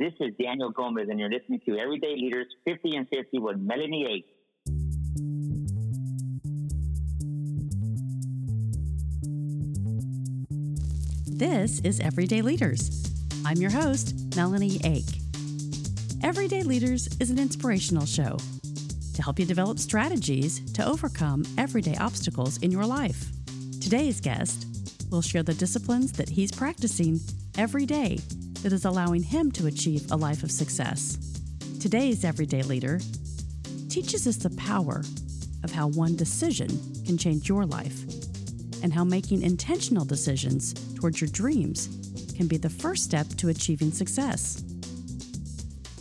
This is Daniel Gomez, and you're listening to Everyday Leaders 50 and 50 with Melanie Ake. This is Everyday Leaders. I'm your host, Melanie Ake. Everyday Leaders is an inspirational show to help you develop strategies to overcome everyday obstacles in your life. Today's guest will share the disciplines that he's practicing every day that is allowing him to achieve a life of success. Today's Everyday Leader teaches us the power of how one decision can change your life and how making intentional decisions towards your dreams can be the first step to achieving success.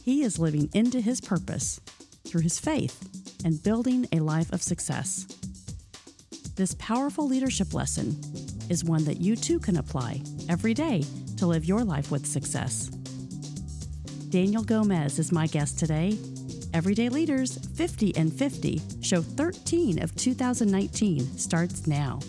He is living into his purpose through his faith and building a life of success. This powerful leadership lesson is one that you too can apply every day to live your life with success. Daniel Gomez is my guest today. Everyday Leaders 50 and 50, show 13 of 2019 starts now.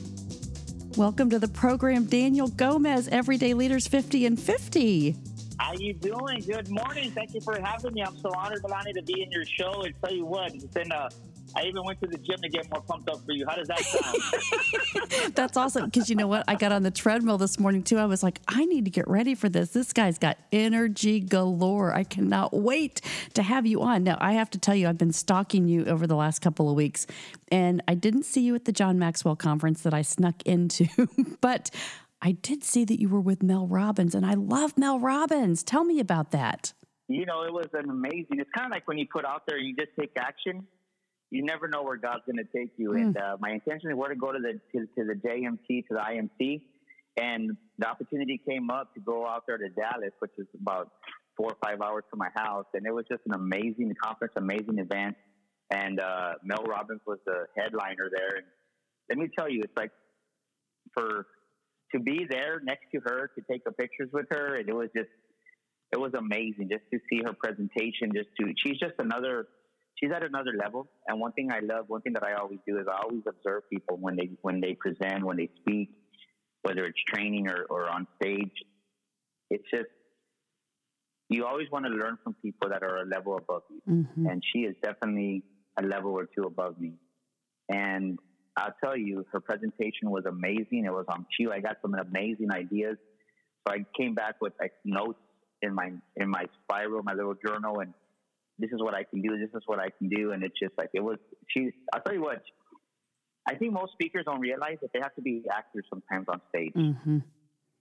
Welcome to the program, Daniel Gomez, Everyday Leaders 50 and 50. How you doing? Good morning. Thank you for having me. I'm so honored, Melanie, to be in your show. And tell you what, it's been a I even went to the gym to get more pumped up for you. How does that sound? That's awesome. Because you know what? I got on the treadmill this morning too. I was like, I need to get ready for this. This guy's got energy galore. I cannot wait to have you on. Now, I have to tell you, I've been stalking you over the last couple of weeks, and I didn't see you at the John Maxwell conference that I snuck into, but I did see that you were with Mel Robbins, and I love Mel Robbins. Tell me about that. You know, it was an amazing. It's kind of like when you put out there, you just take action you never know where God's going to take you. Mm. And uh, my intention was to go to the to, to, the JMT to the IMC, and the opportunity came up to go out there to Dallas, which is about four or five hours from my house, and it was just an amazing conference, amazing event. And uh, Mel Robbins was the headliner there, and let me tell you, it's like for to be there next to her to take the pictures with her, and it was just it was amazing just to see her presentation. Just to she's just another she's at another level. And one thing I love, one thing that I always do is I always observe people when they when they present, when they speak, whether it's training or, or on stage. It's just you always want to learn from people that are a level above you. Mm-hmm. And she is definitely a level or two above me. And I'll tell you, her presentation was amazing. It was on cue. I got some amazing ideas. So I came back with like notes in my in my spiral, my little journal, and this is what I can do, this is what I can do, and it's just like it was. She, I'll tell you what. I think most speakers don't realize that they have to be actors sometimes on stage. Mm-hmm.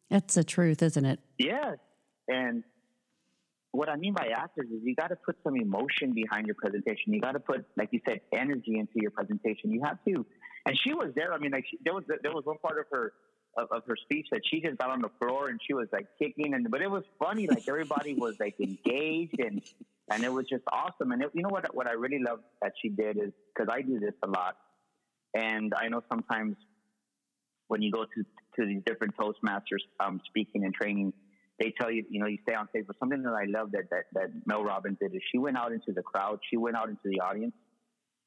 That's the truth, isn't it? Yes, and what I mean by actors is you got to put some emotion behind your presentation. You got to put, like you said, energy into your presentation. You have to, and she was there. I mean, like she, there was there was one part of her of, of, her speech that she just got on the floor and she was like kicking and but it was funny. Like everybody was like engaged and and it was just awesome. And it, you know what? What I really love that she did is because I do this a lot, and I know sometimes when you go to to these different Toastmasters um, speaking and training, they tell you, you know, you stay on stage. But something that I love that that that Mel Robbins did is she went out into the crowd, she went out into the audience,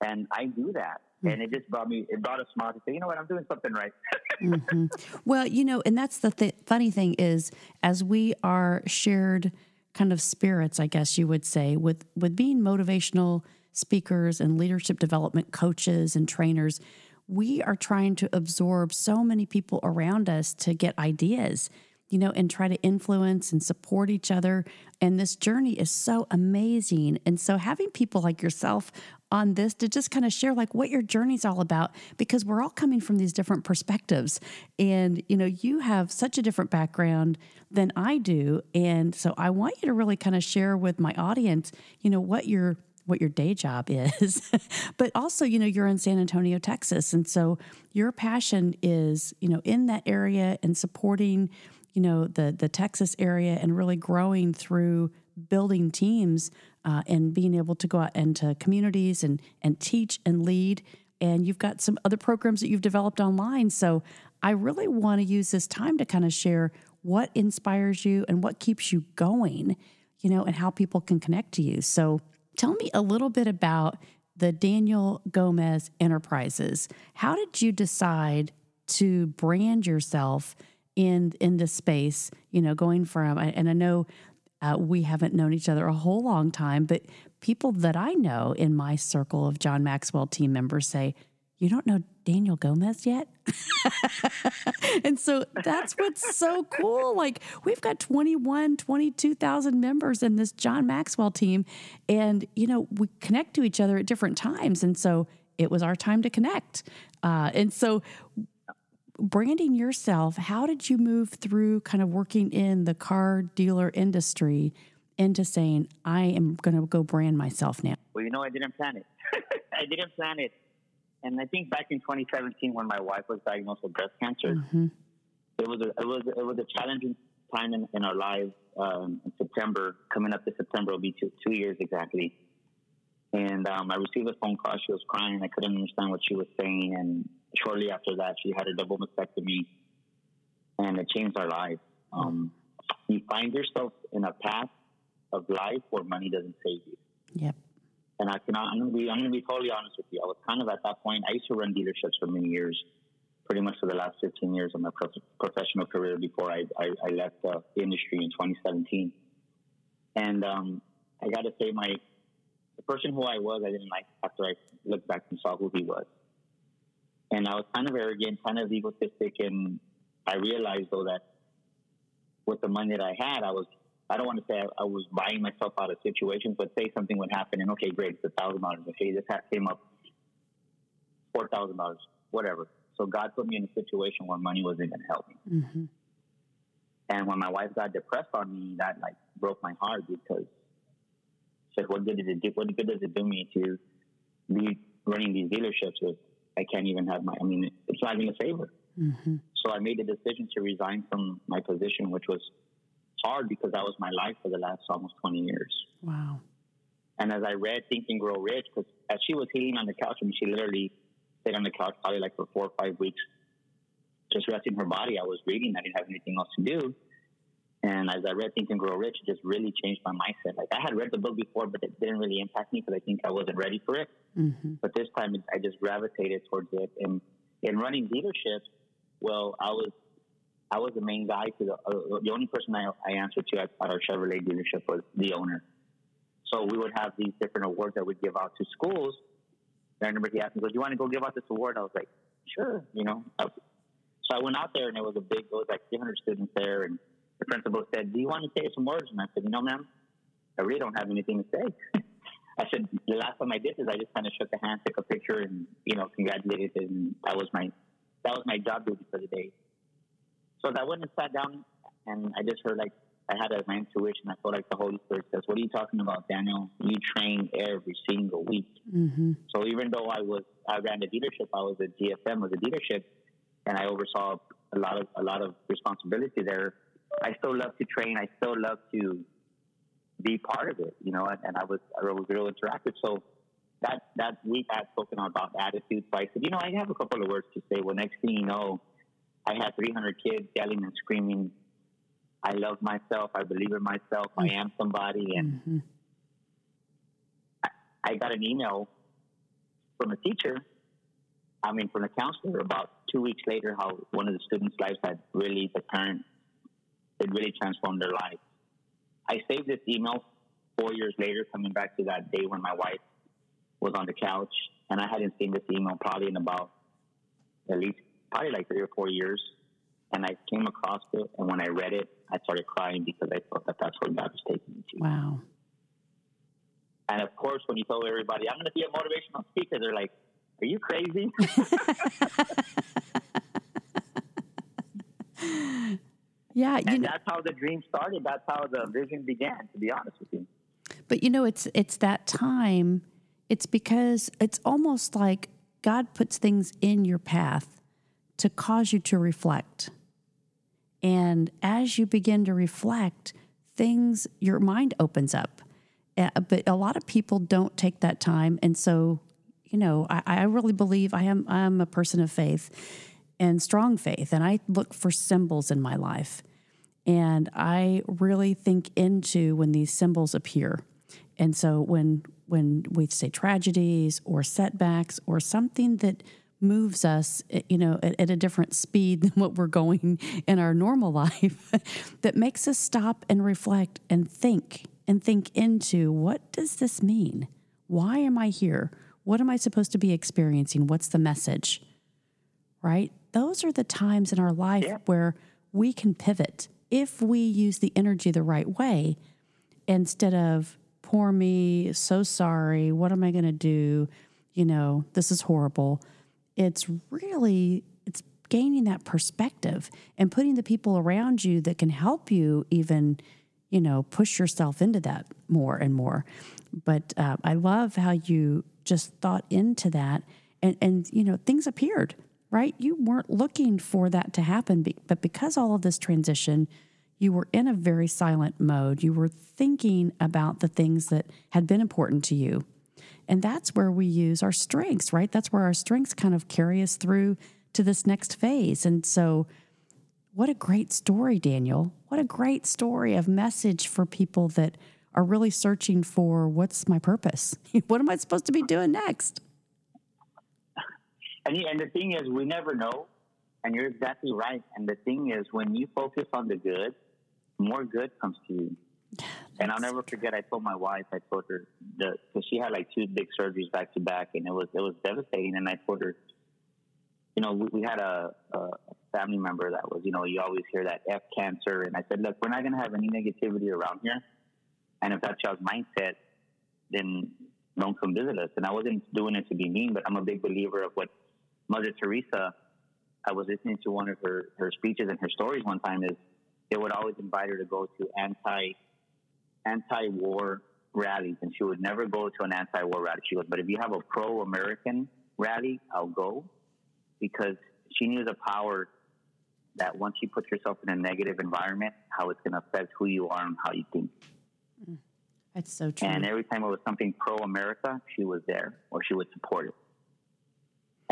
and I do that. Hmm. And it just brought me, it brought a smile to say, you know what, I'm doing something right. mm-hmm. Well, you know, and that's the th- funny thing is, as we are shared kind of spirits, I guess you would say, with with being motivational speakers and leadership development coaches and trainers, we are trying to absorb so many people around us to get ideas, you know, and try to influence and support each other. And this journey is so amazing. And so having people like yourself on this to just kind of share like what your journey's all about because we're all coming from these different perspectives. And you know you have such a different background than I do. And so I want you to really kind of share with my audience you know what your what your day job is. But also you know you're in San Antonio Texas. And so your passion is you know in that area and supporting you know the the Texas area and really growing through building teams uh, and being able to go out into communities and and teach and lead. And you've got some other programs that you've developed online. So I really want to use this time to kind of share what inspires you and what keeps you going, you know, and how people can connect to you. So tell me a little bit about the Daniel Gomez Enterprises. How did you decide to brand yourself in in this space? You know, going from and I know Uh, we haven't known each other a whole long time, but people that I know in my circle of John Maxwell team members say, You don't know Daniel Gomez yet? and so that's what's so cool. Like we've got 21, 22,000 members in this John Maxwell team. And, you know, we connect to each other at different times. And so it was our time to connect. Uh, and so branding yourself, how did you move through kind of working in the car dealer industry into saying, I am going to go brand myself now? Well, you know, I didn't plan it. I didn't plan it. And I think back in 2017, when my wife was diagnosed with breast cancer, mm-hmm. it was a, it was it was a challenging time in, in our lives. Um, in September, coming up to September, will be two, two years exactly. And um, I received a phone call. She was crying. I couldn't understand what she was saying. And shortly after that, she had a double mastectomy, and it changed our lives. Um, you find yourself in a path of life where money doesn't save you. Yep. And I cannot. I'm gonna be. I'm gonna be totally honest with you. I was kind of at that point. I used to run dealerships for many years, pretty much for the last 15 years of my prof- professional career before I, I, I left the industry in 2017. And um, I got to say, my the person who I was, I didn't like after I looked back and saw who he was. And I was kind of arrogant, kind of egotistic, and I realized though that with the money that I had, I was I don't want to say I, I, was buying myself out of situations, but say something would happen and okay, great, it's a thousand dollars. Okay, this came up four thousand dollars, whatever. So God put me in a situation where money wasn't going to help me. Mm-hmm. And when my wife got depressed on me, that like broke my heart because said, what good did it do? What good does it do me to be running these dealerships if I can't even have my? I mean, it's not even a favor. Mm-hmm. So I made the decision to resign from my position, which was hard because that was my life for the last almost 20 years. Wow. And as I read Think and Grow Rich, because as she was healing on the couch, I mean, she literally stayed on the couch probably like for four or five weeks, just resting her body. I was reading. I didn't have anything else to do. And as I read Think and Grow Rich, it just really changed my mindset. Like I had read the book before, but it didn't really impact me because I think I wasn't ready for it. Mm-hmm. But this time, I just gravitated towards it. And in running dealerships, well, I was I was the main guy to the, uh, the only person I, I answered to at, at, our Chevrolet dealership was the owner. So we would have these different awards that we'd give out to schools. And I remember he asked me, "Do you want to go give out this award?" I was like, "Sure," you know. So I went out there, and it was a big. It was like 300 students there, and the principal said, "Do you want to say some words?" And I said, "You know, ma'am, I really don't have anything to say." I said, "The last time I did this, I just kind of shook a hand, took a picture, and you know, congratulated, and that was my that was my job duty for the day." So I went and sat down, and I just heard like I had a, my intuition. I felt like the Holy Spirit says, "What are you talking about, Daniel? You train every single week." Mm-hmm. So even though I was I ran the dealership, I was a GFM of the dealership, and I oversaw a lot of a lot of responsibility there. I still love to train. I still love to be part of it, you know. And, and I was I was real interactive. So that that week I had spoken about attitude. So I said, you know, I have a couple of words to say. Well, next thing you know I had 300 kids yelling and screaming, I love myself. I believe in myself. I am somebody. And mm-hmm. I, I got an email from a teacher, I mean, from a counselor about two weeks later, how one of the students' lives had really, the parent, it really transformed their life. I saved this email four years later, coming back to that day when my wife was on the couch, and I hadn't seen this email probably in about at least probably like three or four years. And I came across it, and when I read it, I started crying because I thought that that's where God was taking me to. Wow. And of course, when you tell everybody, I'm going to be a motivational speaker, they're like, Are you crazy? yeah. and know, that's how the dream started. That's how the vision began, to be honest with you. But you know, it's it's that time. It's because it's almost like God puts things in your path to cause you to reflect. And as you begin to reflect, things, your mind opens up. Uh, but a lot of people don't take that time. And so, you know, I, I really believe I am I'm a person of faith and strong faith. And I look for symbols in my life. And I really think into when these symbols appear. And so when when we say tragedies or setbacks or something that moves us, eh, you know, at, at, a different speed than what we're going in our normal life, that makes us stop and reflect and think and think into what does this mean? Why am I here? What am I supposed to be experiencing? What's the message? Right? Those are the times in our life yeah. where we can pivot if we use the energy the right way instead of poor me, so sorry, what am I going to do? You know, this is horrible. It's really it's gaining that perspective and putting the people around you that can help you even, you know, push yourself into that more and more. But uh, I love how you just thought into that and and you know, things appeared right? You weren't looking for that to happen, but because all of this transition, you were in a very silent mode. You were thinking about the things that had been important to you. And that's where we use our strengths, right? That's where our strengths kind of carry us through to this next phase. And so, what a great story, Daniel. What a great story of message for people that are really searching for what's my purpose? what am I supposed to be doing next? And, and the thing is, we never know. And you're exactly right. And the thing is, when you focus on the good, more good comes to you. and I'll never forget. I told my wife. I told her the because she had like two big surgeries back to back, and it was it was devastating. And I told her, you know, we, we had a, a family member that was, you know, you always hear that F cancer, and I said, look, we're not going to have any negativity around here, and if that's y'all's mindset, then don't come visit us. And I wasn't doing it to be mean, but I'm a big believer of what Mother Teresa, I was listening to one of her, her speeches and her stories one time is they would always invite her to go to anti anti war rallies and she would never go to an anti war rally. She goes, But if you have a pro American rally, I'll go because she knew the power that once you put yourself in a negative environment, how it's going to affect who you are and how you think. Mm, that's so true. And every time it was something pro America, she was there or she would support it.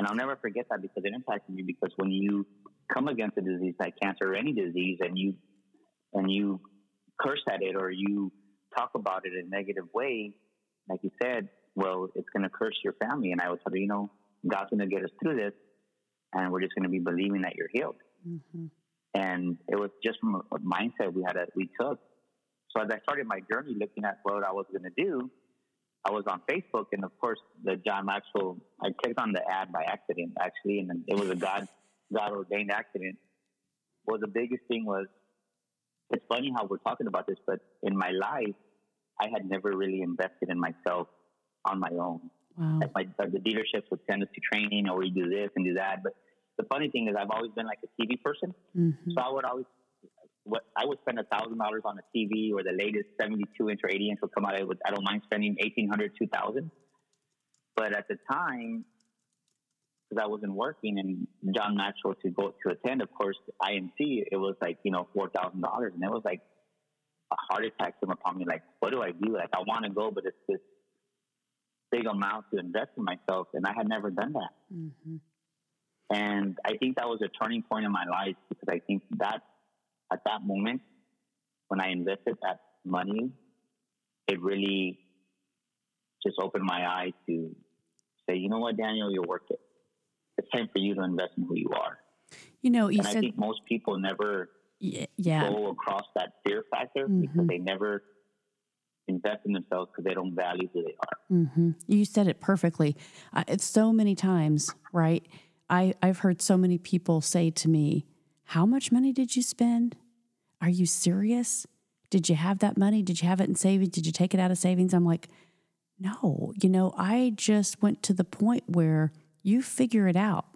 And I'll never forget that because it impacted me because when you come against a disease like cancer or any disease and you and you curse at it or you talk about it in a negative way, like you said, well, it's going to curse your family. And I would tell you, you know, God's going to get us through this, and we're just going to be believing that you're healed. Mm-hmm. And it was just from a mindset we had that we took. So as I started my journey looking at what I was going to do, I was on Facebook, and of course, the John Maxwell. I clicked on the ad by accident, actually, and it was a God God ordained accident. Well, the biggest thing was it's funny how we're talking about this, but in my life, I had never really invested in myself on my own. Wow. Like my, the dealerships would send us to training, or we do this and do that. But the funny thing is, I've always been like a TV person, mm-hmm. so I would always what I would spend a thousand dollars on a TV or the latest 72 inch or 80 inch will come out. I, would, I don't mind spending 1800, 2000. But at the time, because I wasn't working and John Maxwell to go to attend, of course, IMC, it was like, you know, $4,000. And it was like a heart attack came upon me. Like, what do I do? Like, I want to go, but it's this big amount to invest in myself. And I had never done that. Mm-hmm. And I think that was a turning point in my life because I think that at that moment, when I invested that money, it really just opened my eyes to say, you know what, Daniel, you're worth it. It's time for you to invest in who you are. You know, you and said, I think most people never yeah, go across that fear factor mm-hmm. because they never invest in themselves because they don't value who they are. Mm-hmm. You said it perfectly. Uh, it's so many times, right? I, I've heard so many people say to me, how much money did you spend? Are you serious? Did you have that money? Did you have it in savings? Did you take it out of savings? I'm like, no, you know, I just went to the point where you figure it out,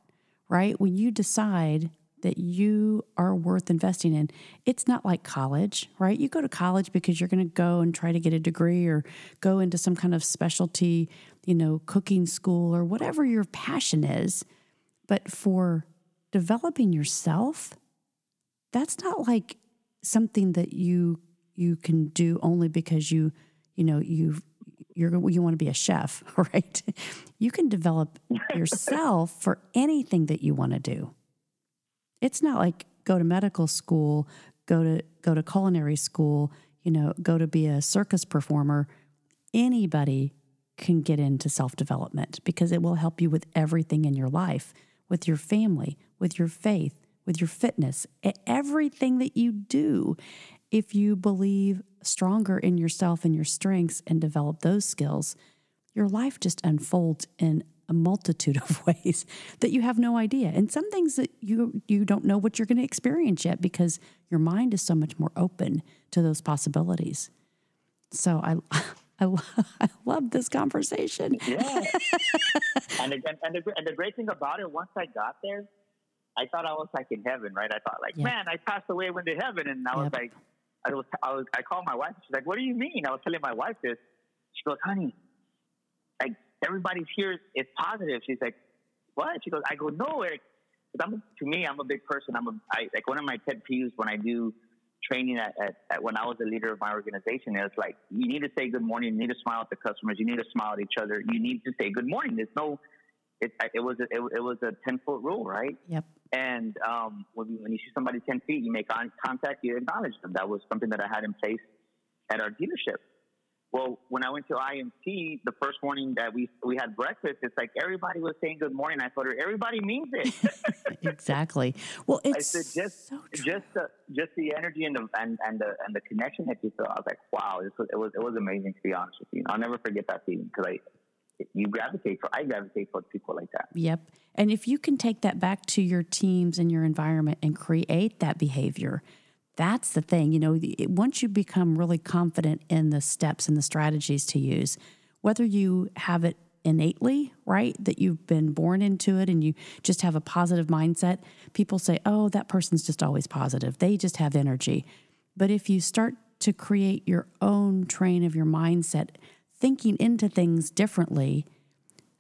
right? When you decide that you are worth investing in, it's not like college, right? You go to college because you're going to go and try to get a degree or go into some kind of specialty, you know, cooking school or whatever your passion is. But for developing yourself, that's not like something that you you can do only because you you know you you're you want to be a chef, right? You can develop yourself for anything that you want to do. It's not like go to medical school, go to go to culinary school, you know, go to be a circus performer. Anybody can get into self development because it will help you with everything in your life, with your family, with your faith, with your fitness, everything that you do. If you believe stronger in yourself and your strengths and develop those skills, your life just unfolds in a multitude of ways that you have no idea. And some things that you you don't know what you're going to experience yet because your mind is so much more open to those possibilities. So I I, I love this conversation. Yeah. and, the, and, the, and the great thing about it, once I got there, I thought I was like in heaven, right? I thought like, man, I passed away, went to heaven, and I yep. was like, I was, I was, I called my wife. She's like, "What do you mean?" I was telling my wife this. She goes, "Honey, like everybody's here is it's positive." She's like, "What?" She goes, "I go no, Eric." I'm, to me, I'm a big person. I'm a, I, like one of my pet peeves when I do training at, at, at, when I was the leader of my organization. is like you need to say good morning. You need to smile at the customers. You need to smile at each other. You need to say good morning. There's no. It, it was a, it, it was a ten foot rule, right? Yep. And um, when, you, when you see somebody 10 feet, you make contact, you acknowledge them. That was something that I had in place at our dealership. Well, when I went to IMC, the first morning that we we had breakfast, it's like everybody was saying good morning. I thought everybody means it. exactly. Well, it's I said just so just the just the energy and the and, and the and the connection that you feel. I was like, wow, this was it was it was amazing to be honest with you. I'll never forget that feeling because I you gravitate for I gravitate for people like that. Yep. And if you can take that back to your teams and your environment and create that behavior, that's the thing. You know, once you become really confident in the steps and the strategies to use, whether you have it innately, right? That you've been born into it and you just have a positive mindset. People say, oh, that person's just always positive. They just have energy. But if you start to create your own train of your mindset, thinking into things differently,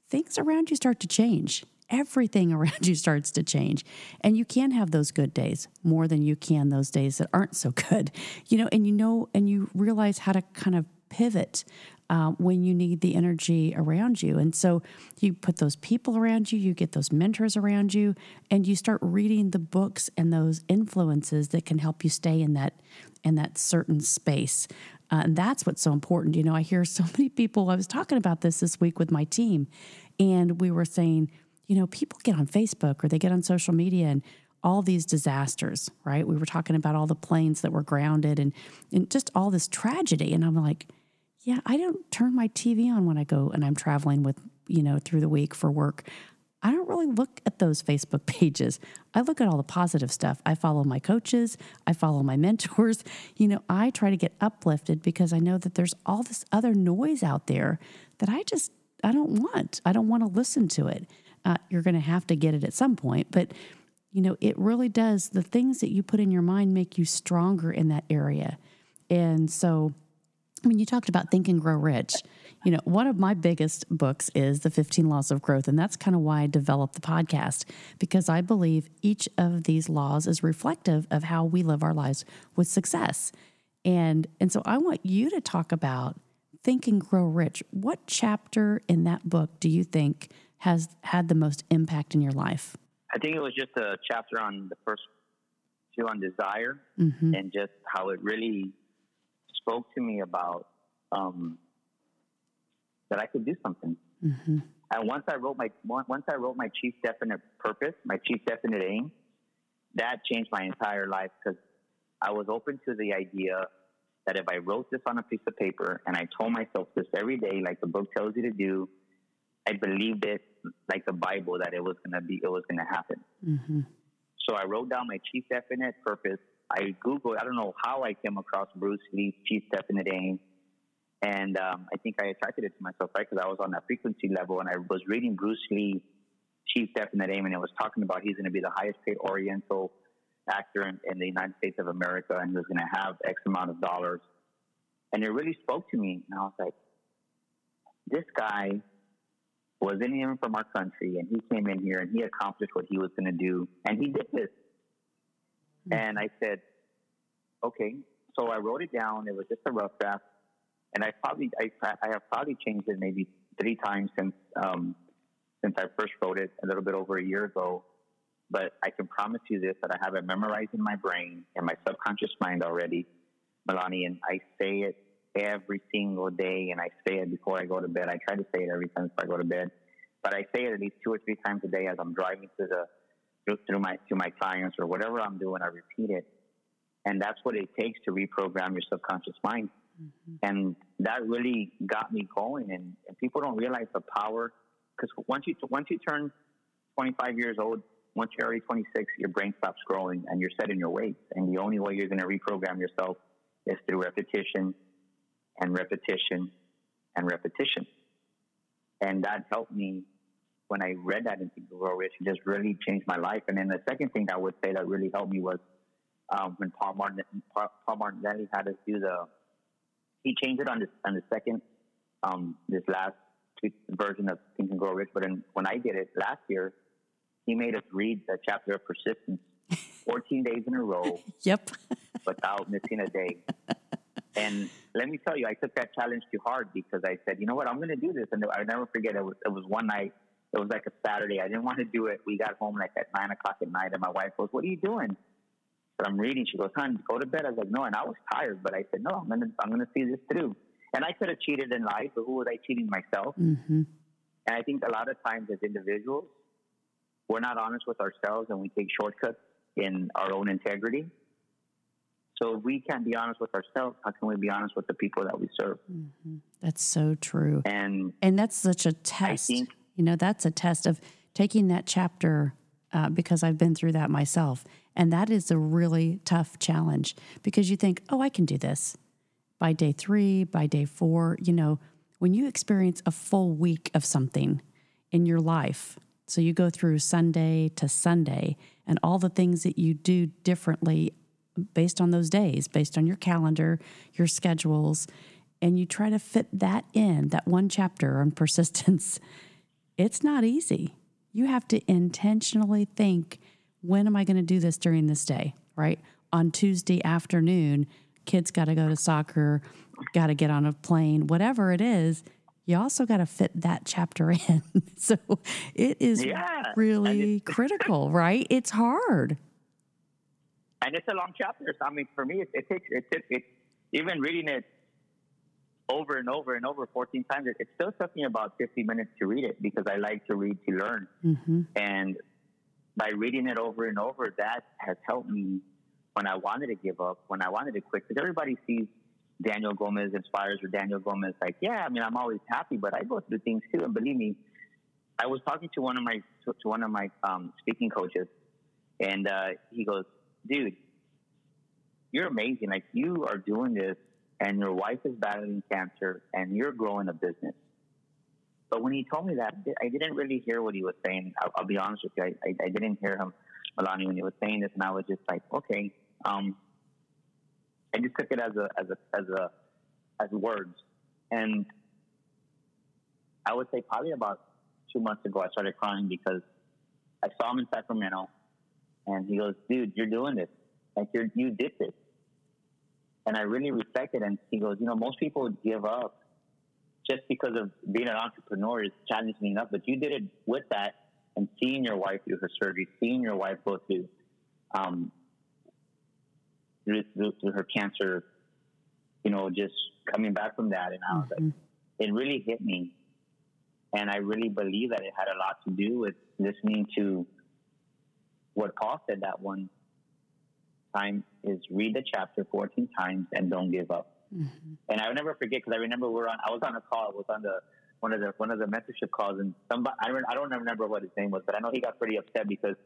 things around you start to change. Everything around you starts to change. And you can have those good days more than you can those days that aren't so good. You know, and you know, and you realize how to kind of pivot uh, when you need the energy around you. And so you put those people around you, you get those mentors around you, and you start reading the books and those influences that can help you stay in that in that certain space. Uh, and that's what's so important. You know, I hear so many people. I was talking about this this week with my team, and we were saying, you know, people get on Facebook or they get on social media and all these disasters, right? We were talking about all the planes that were grounded and, and just all this tragedy. And I'm like, yeah, I don't turn my TV on when I go and I'm traveling with, you know, through the week for work. I don't really look at those Facebook pages. I look at all the positive stuff. I follow my coaches, I follow my mentors. You know, I try to get uplifted because I know that there's all this other noise out there that I just I don't want. I don't want to listen to it. Uh, you're going to have to get it at some point, but you know, it really does. The things that you put in your mind make you stronger in that area. And so I mean, you talked about Think and Grow Rich. You know, one of my biggest books is The 15 Laws of Growth. And that's kind of why I developed the podcast, because I believe each of these laws is reflective of how we live our lives with success. And, and so I want you to talk about Think and Grow Rich. What chapter in that book do you think has had the most impact in your life? I think it was just a chapter on the first two on desire mm-hmm. and just how it really spoke to me about um, that I could do something. Mm-hmm. And once I wrote my once I wrote my chief definite purpose, my chief definite aim, that changed my entire life because I was open to the idea that if I wrote this on a piece of paper and I told myself this every day, like the book tells you to do, I believed it like the Bible that it was gonna be, it was gonna happen. Mm-hmm. So I wrote down my chief definite purpose I Googled, I don't know how I came across Bruce Lee's Chief Definite Aim. And um, I think I attracted it to myself, right? Because I was on that frequency level and I was reading Bruce Lee Chief Definite Aim and it was talking about he's going to be the highest paid Oriental actor in, in the United States of America and he was going to have X amount of dollars. And it really spoke to me. And I was like, this guy wasn't even from our country and he came in here and he accomplished what he was going to do. And he did this. Mm-hmm. And I said, okay. So I wrote it down. It was just a rough draft. And I probably, I, I have probably changed it maybe three times since, um, since I first wrote it a little bit over a year ago. But I can promise you this, that I have it memorized in my brain and my subconscious mind already, Melanie, and I say it every single day, and I say it before I go to bed. I try to say it every time before I go to bed, but I say it at least two or three times a day as I'm driving to the through my to my clients or whatever I'm doing. I repeat it, and that's what it takes to reprogram your subconscious mind. Mm-hmm. And that really got me going. And, and people don't realize the power because once you once you turn 25 years old, once you're already 26, your brain stops growing and you're set in your ways. And the only way you're going to reprogram yourself is through repetition and repetition and repetition. And that helped me when I read that in Think and Grow Rich. It just really changed my life. And then the second thing I would say that really helped me was um, when Paul Martin Paul, Paul Martinelli had us do the he changed it on the on the second um, this last version of Think and Grow Rich. But in, when I did it last year, he made us read the chapter of persistence 14 days in a row. Yep. without missing a day. And let me tell you, I took that challenge too hard because I said, you know what, I'm going to do this. And I never forget, it was, it was one night, it was like a Saturday. I didn't want to do it. We got home like at nine o'clock at night, and my wife goes, What are you doing? But I'm reading. She goes, Hon, go to bed. I was like, No. And I was tired, but I said, No, I'm going to I'm gonna see this through. And I could have cheated in life, but who was I cheating myself? Mm-hmm. And I think a lot of times as individuals, we're not honest with ourselves and we take shortcuts in our own integrity. So if we can't be honest with ourselves, how can we be honest with the people that we serve? Mm-hmm. That's so true. And and that's such a test. Think, you know, that's a test of taking that chapter uh, because I've been through that myself, and that is a really tough challenge because you think, oh, I can do this by day three, by day four. You know, when you experience a full week of something in your life, so you go through Sunday to Sunday and all the things that you do differently based on those days, based on your calendar, your schedules, and you try to fit that in, that one chapter on persistence. It's not easy. You have to intentionally think, when am I going to do this during this day, right? On Tuesday afternoon, kids got to go to soccer, got to get on a plane, whatever it is you also got to fit that chapter in. so it is yeah. really critical, right? It's hard. And it's a long chapter. So, I mean, for me, it, it takes, it, it, it, even reading it over and over and over 14 times, it, it, still took me about 50 minutes to read it because I like to read to learn. Mm-hmm. And by reading it over and over, that has helped me when I wanted to give up, when I wanted to quit, because everybody sees Daniel Gomez inspires or Daniel Gomez, like, yeah, I mean, I'm always happy, but I go through things too. And believe me, I was talking to one of my to, to one of my um, speaking coaches, and uh, he goes, "Dude, you're amazing. Like you are doing this, and your wife is battling cancer, and you're growing a business." But when he told me that, I didn't really hear what he was saying. I'll, I'll be honest with you, I, I, I, didn't hear him, Melanie, when he was saying this, and I was just like, okay. Um, I just took it as a as a as a as words. And I would say probably about two months ago, I started crying because I saw him in Sacramento, and he goes, "Dude, you're doing this. Like you you did this." And I really respect it. And he goes, "You know, most people would give up just because of being an entrepreneur is challenging enough, but you did it with that and seeing your wife do her surgery, seeing your wife go through um, through, through, through her cancer, you know, just coming back from that. And I was mm-hmm. like, it really hit me. And I really believe that it had a lot to do with listening to what Paul said that one time is read the chapter 14 times and don't give up. Mm-hmm. And I will never forget because I remember we are on, I was on a call, I was on the, one of the, one of the mentorship calls and somebody, I don't, I don't remember what his name was, but I know he got pretty upset because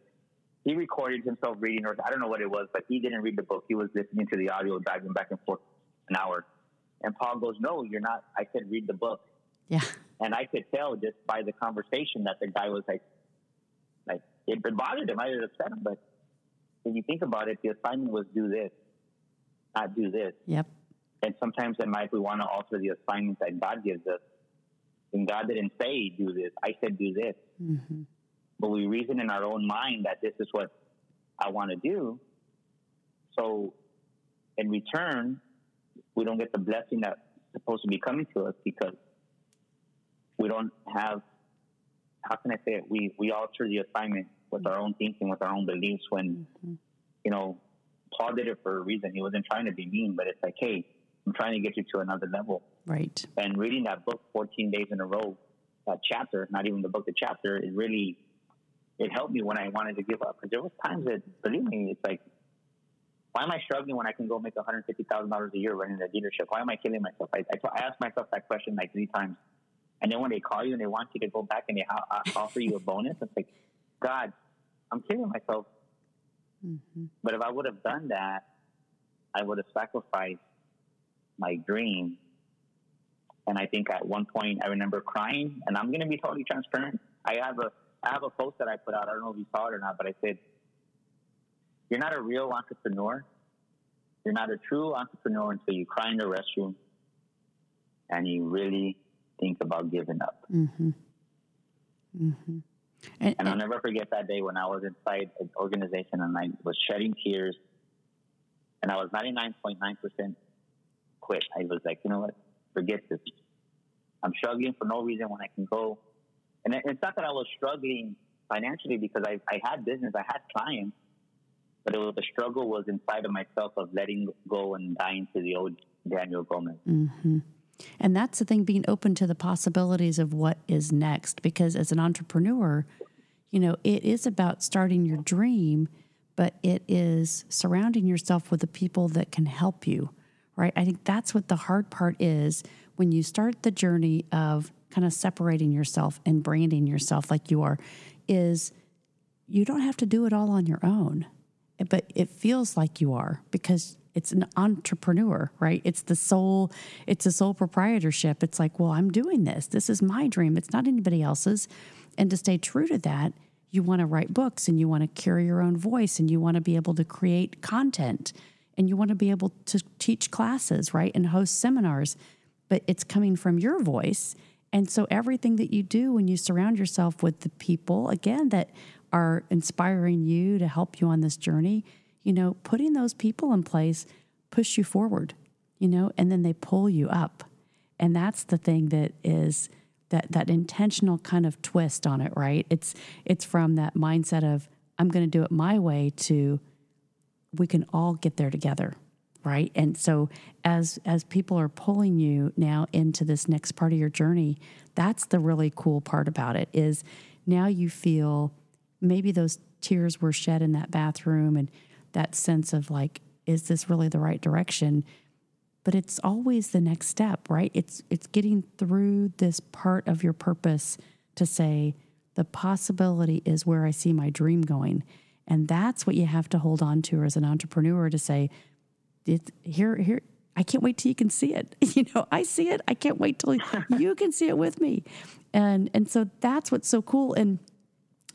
he recorded himself reading, or I don't know what it was, but he didn't read the book. He was listening to the audio, driving back and forth an hour. And Paul goes, "No, you're not." I said, "Read the book." Yeah. And I could tell just by the conversation that the guy was like, like it, bothered him. I was upset him, but when you think about it, the assignment was do this, not do this. Yep. And sometimes in life we want to alter the assignment that God gives us. And God didn't say do this. I said do this. Mm-hmm but we reason in our own mind that this is what I want to do. So in return, we don't get the blessing that's supposed to be coming to us because we don't have, how can I say it? We, we alter the assignment with our own thinking, with our own beliefs when, mm-hmm. you know, Paul did it for a reason. He wasn't trying to be mean, but it's like, hey, I'm trying to get you to another level. Right. And reading that book 14 days in a row, that chapter, not even the book, the chapter, it really, it helped me when I wanted to give up. Because there was times that, believe me, it's like, why am I struggling when I can go make $150,000 a year running the dealership? Why am I killing myself? I, I, I asked myself that question like three times. And then when they call you and they want you to go back and they ha- offer you a bonus, it's like, God, I'm killing myself. Mm-hmm. But if I would have done that, I would have sacrificed my dream. And I think at one point I remember crying, and I'm going to be totally transparent. I have a I have a post that I put out. I don't know if you saw it or not, but I said, "You're not a real entrepreneur. You're not a true entrepreneur until you cry in the restroom and you really think about giving up." Mm-hmm. Mm-hmm. And, and, I'll never forget that day when I was inside an organization and I was shedding tears, and I was 99.9% quit. I was like, you know what? Forget this. I'm struggling for no reason when I can go. And it's not that I was struggling financially because I, I had business, I had clients, but it was the struggle was inside of myself of letting go and dying to the old Daniel Gomez. Mm-hmm. And that's the thing, being open to the possibilities of what is next. Because as an entrepreneur, you know, it is about starting your dream, but it is surrounding yourself with the people that can help you, right? I think that's what the hard part is when you start the journey of kind of separating yourself and branding yourself like you are, is you don't have to do it all on your own, but it feels like you are because it's an entrepreneur, right? It's the sole, it's a sole proprietorship. It's like, well, I'm doing this. This is my dream. It's not anybody else's. And to stay true to that, you want to write books and you want to carry your own voice and you want to be able to create content and you want to be able to teach classes, right? And host seminars. But it's coming from your voice. And so everything that you do when you surround yourself with the people, again, that are inspiring you to help you on this journey, you know, putting those people in place push you forward, you know, and then they pull you up. And that's the thing that is that that intentional kind of twist on it, right? It's it's from that mindset of I'm going to do it my way to we can all get there together, right? And so as as people are pulling you now into this next part of your journey, that's the really cool part about it is now you feel maybe those tears were shed in that bathroom and that sense of like, is this really the right direction? But it's always the next step, right? It's it's getting through this part of your purpose to say the possibility is where I see my dream going. And that's what you have to hold on to as an entrepreneur to say, it's here, here, I can't wait till you can see it. You know, I see it. I can't wait till you can see it with me. And and so that's what's so cool. And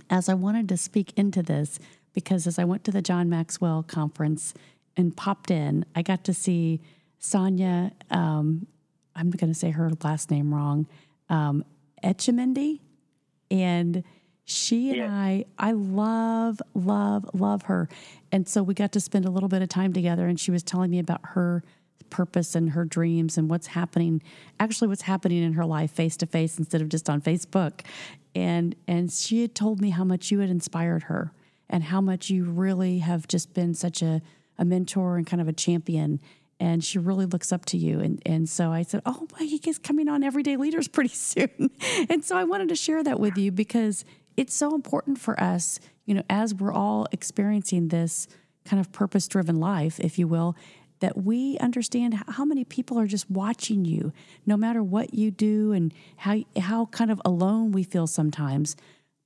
as I wanted to speak into this, because as I went to the John Maxwell conference and popped in, I got to see Sonia. Um, I'm going to say her last name wrong. Um, and she and yeah. I, I love, love, love her. And so we got to spend a little bit of time together, and she was telling me about her purpose and her dreams and what's happening actually what's happening in her life face to face instead of just on Facebook and and she had told me how much you had inspired her and how much you really have just been such a, a mentor and kind of a champion. And she really looks up to you. And, and so I said, Oh, my, he's coming on Everyday Leaders pretty soon. and so I wanted to share that with you because it's so important for us, you know, as we're all experiencing this kind of purpose driven life, if you will, that we understand how many people are just watching you, no matter what you do and how, how kind of alone we feel sometimes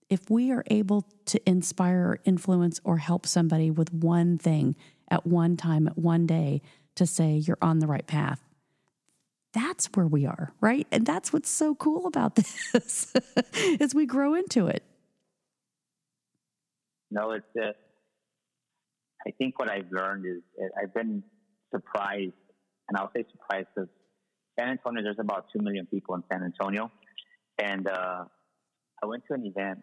if we are able to inspire or influence or help somebody with one thing at one time, at one day, to say you're on the right path, that's where we are, right? And that's what's so cool about this as we grow into it. No, it's uh, I think what I've learned is uh, I've been surprised, and I'll say surprised because San Antonio, there's about 2 million people in San Antonio. And uh, I went to an event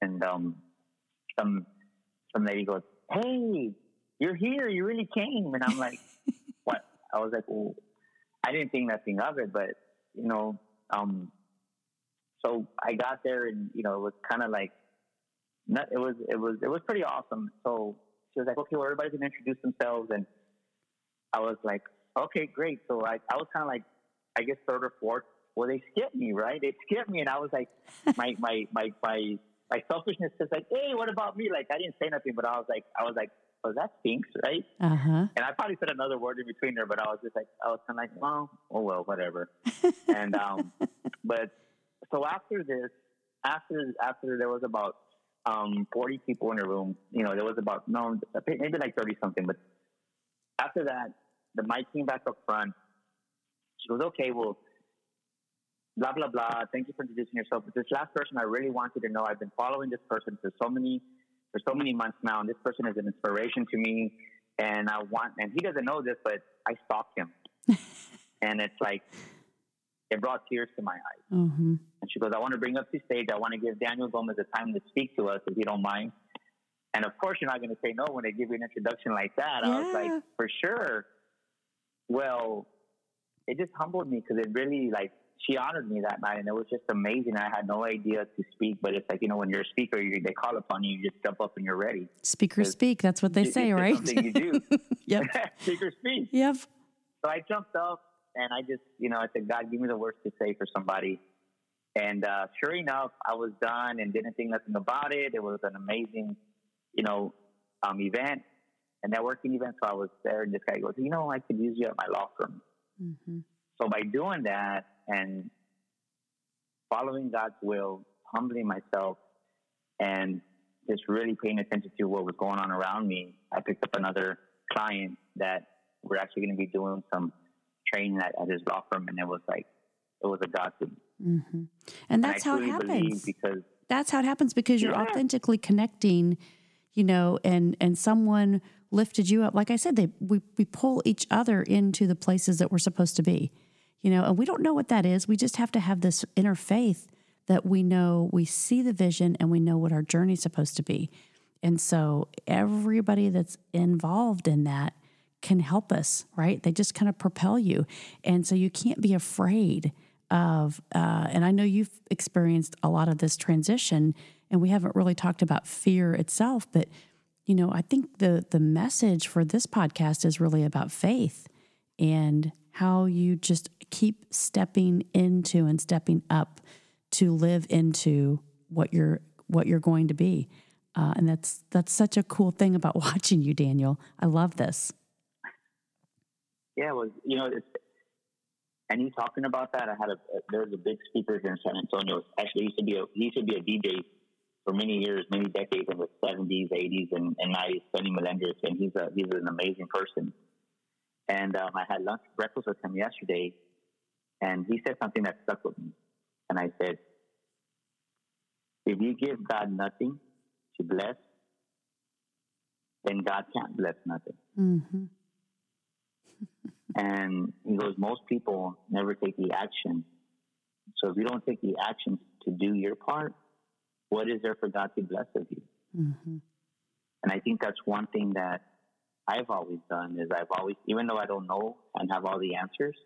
and um, some some lady goes, "Hey, you're here. You really came." And I'm like, "What?" I was like, "Well, I didn't think nothing of it, but you know." Um, so I got there, and you know, it was kind of like, it was it was it was pretty awesome. So she was like, "Okay, well, everybody's gonna introduce themselves," and I was like, okay, great. So I, I was kind of like, I guess third or fourth. Well, they skipped me, right? They skipped me, and I was like, my my my my my selfishness says like, hey, what about me? Like I didn't say nothing, but I was like, I was like, oh, that stinks, right? Uh huh. And I probably said another word in between there, but I was just like, I was kind of like, well, oh well, whatever. and um, but so after this, after after there was about um 40 people in the room, you know, there was about no maybe like 30 something, but after that, the mic came back up front. She goes, okay, well, blah blah blah. Thank you for introducing yourself. But this last person, I really wanted to know. I've been following this person for so many for so many months now, and this person is an inspiration to me. And I want, and he doesn't know this, but I stalked him, and it's like it brought tears to my eyes. Mm-hmm. And she goes, I want to bring up to stage. I want to give Daniel Gomez the time to speak to us, if you don't mind. And of course, you're not going to say no when they give you an introduction like that. I was like, for sure. Well, it just humbled me because it really like she honored me that night, and it was just amazing. I had no idea to speak, but it's like you know when you're a speaker, you, they call upon you, you just jump up and you're ready. Speakers speak. That's what they say, right? Something you do. yep. Speaker speak. Yep. So I jumped up and I just, you know, I said, God, give me the words to say for somebody. And uh, sure enough, I was done and didn't think nothing about it. It was an amazing, you know, um, event, a networking event. So I was there, and this guy goes, you know, I could use you at my law firm. hmm So by doing that and following God's will, humbling myself, and just really paying attention to what was going on around me, I picked up another client that we're actually going to be doing some training at, at his law firm, and it was like it was a godsend. hmm And And that's I how it happens. because That's how it happens because you're Yeah. authentically connecting, you know, and and someone lifted you up. Like I said, they we we pull each other into the places that we're supposed to be, you know, and we don't know what that is. We just have to have this inner faith that we know we see the vision and we know what our journey's supposed to be. And so everybody that's involved in that can help us, right? They just kind of propel you. And so you can't be afraid of, uh, and I know you've experienced a lot of this transition, and we haven't really talked about fear itself, but you know, I think the the message for this podcast is really about faith and how you just keep stepping into and stepping up to live into what you're what you're going to be. Uh, and that's that's such a cool thing about watching you, Daniel. I love this. Yeah, was you know, it's, and he's talking about that. I had a there was a big speaker here in San Antonio. Actually, he used to be a he used to be a DJ for many years, many decades in the seventies, eighties, and nineties. Benny Melendres, and he's a he's an amazing person. And um, I had lunch breakfast with him yesterday, and he said something that stuck with me. And I said, "If you give God nothing to bless, then God can't bless nothing." Mm-hmm. And he goes, most people never take the action. So if you don't take the action to do your part, what is there for God to bless of you? Mm-hmm. And I think that's one thing that I've always done is I've always, even though I don't know and have all the answers,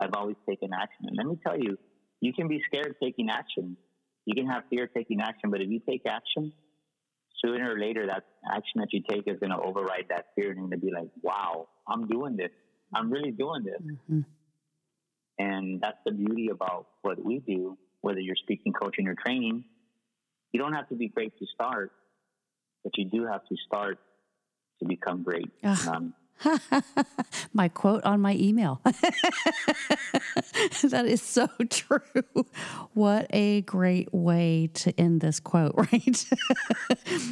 I've always taken action. And let me tell you, you can be scared of taking action. You can have fear of taking action, but if you take action, sooner or later, that action that you take is going to override that fear and you're going to be like, wow, I'm doing this. I'm really doing this. Mm-hmm. And that's the beauty about what we do, whether you're speaking, coaching, or training. You don't have to be great to start, but you do have to start to become great. Um, my quote on my email. that is so true. What a great way to end this quote, right?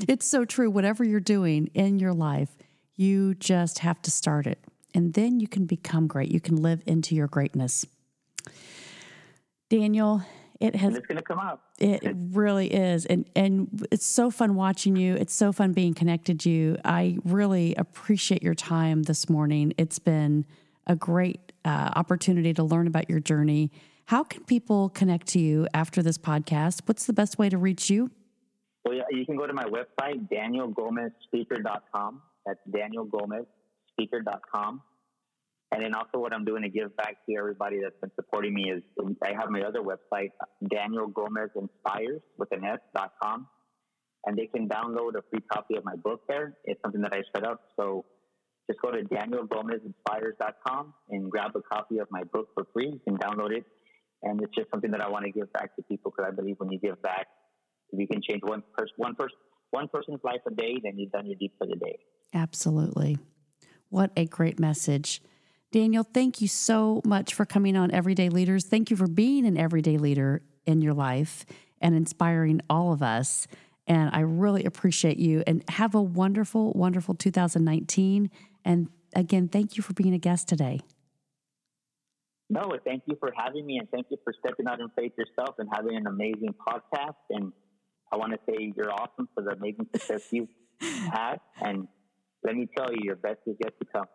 it's so true. Whatever you're doing in your life, you just have to start it. And then you can become great. You can live into your greatness. Daniel, it has and it's going to come out. it really is. And and it's so fun watching you. It's so fun being connected to you. I really appreciate your time this morning. It's been a great uh, opportunity to learn about your journey. How can people connect to you after this podcast? What's the best way to reach you? Well, yeah, you can go to my website, danielgomezspeaker.com. That's danielgomezspeaker.com. And then also what I'm doing to give back to everybody that's been supporting me is I have my other website, Daniel Gomez Inspires with an S dot com. And they can download a free copy of my book there. It's something that I set up. So just go to danielgomezinspires.com and grab a copy of my book for free. You can download it. And it's just something that I want to give back to people because I believe when you give back, if you can change one person, one person, one person's life a day, then you've done your deed for the day. Absolutely. What a great message. Daniel, thank you so much for coming on Everyday Leaders. Thank you for being an everyday leader in your life and inspiring all of us. And I really appreciate you and have a wonderful, wonderful 2019. And again, thank you for being a guest today. No, thank you for having me and thank you for stepping out in faith yourself and having an amazing podcast. And I want to say you're awesome for the amazing success you've had. And let me tell you, your best is yet to come.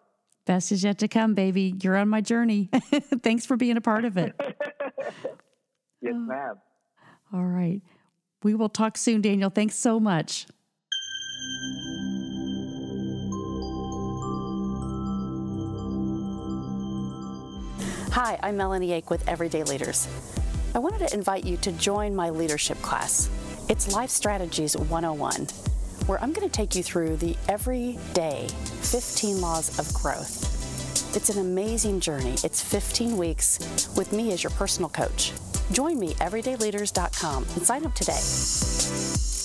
Best is yet to come, baby. You're on my journey. Thanks for being a part of it. yes, ma'am. All right. We will talk soon, Daniel. Thanks so much. Hi, I'm Melanie Ake with Everyday Leaders. I wanted to invite you to join my leadership class. It's Life Strategies 101, where I'm going to take you through the everyday 15 laws of growth. It's an amazing journey. It's 15 weeks with me as your personal coach. Join me, everydayleaders.com, and sign up today.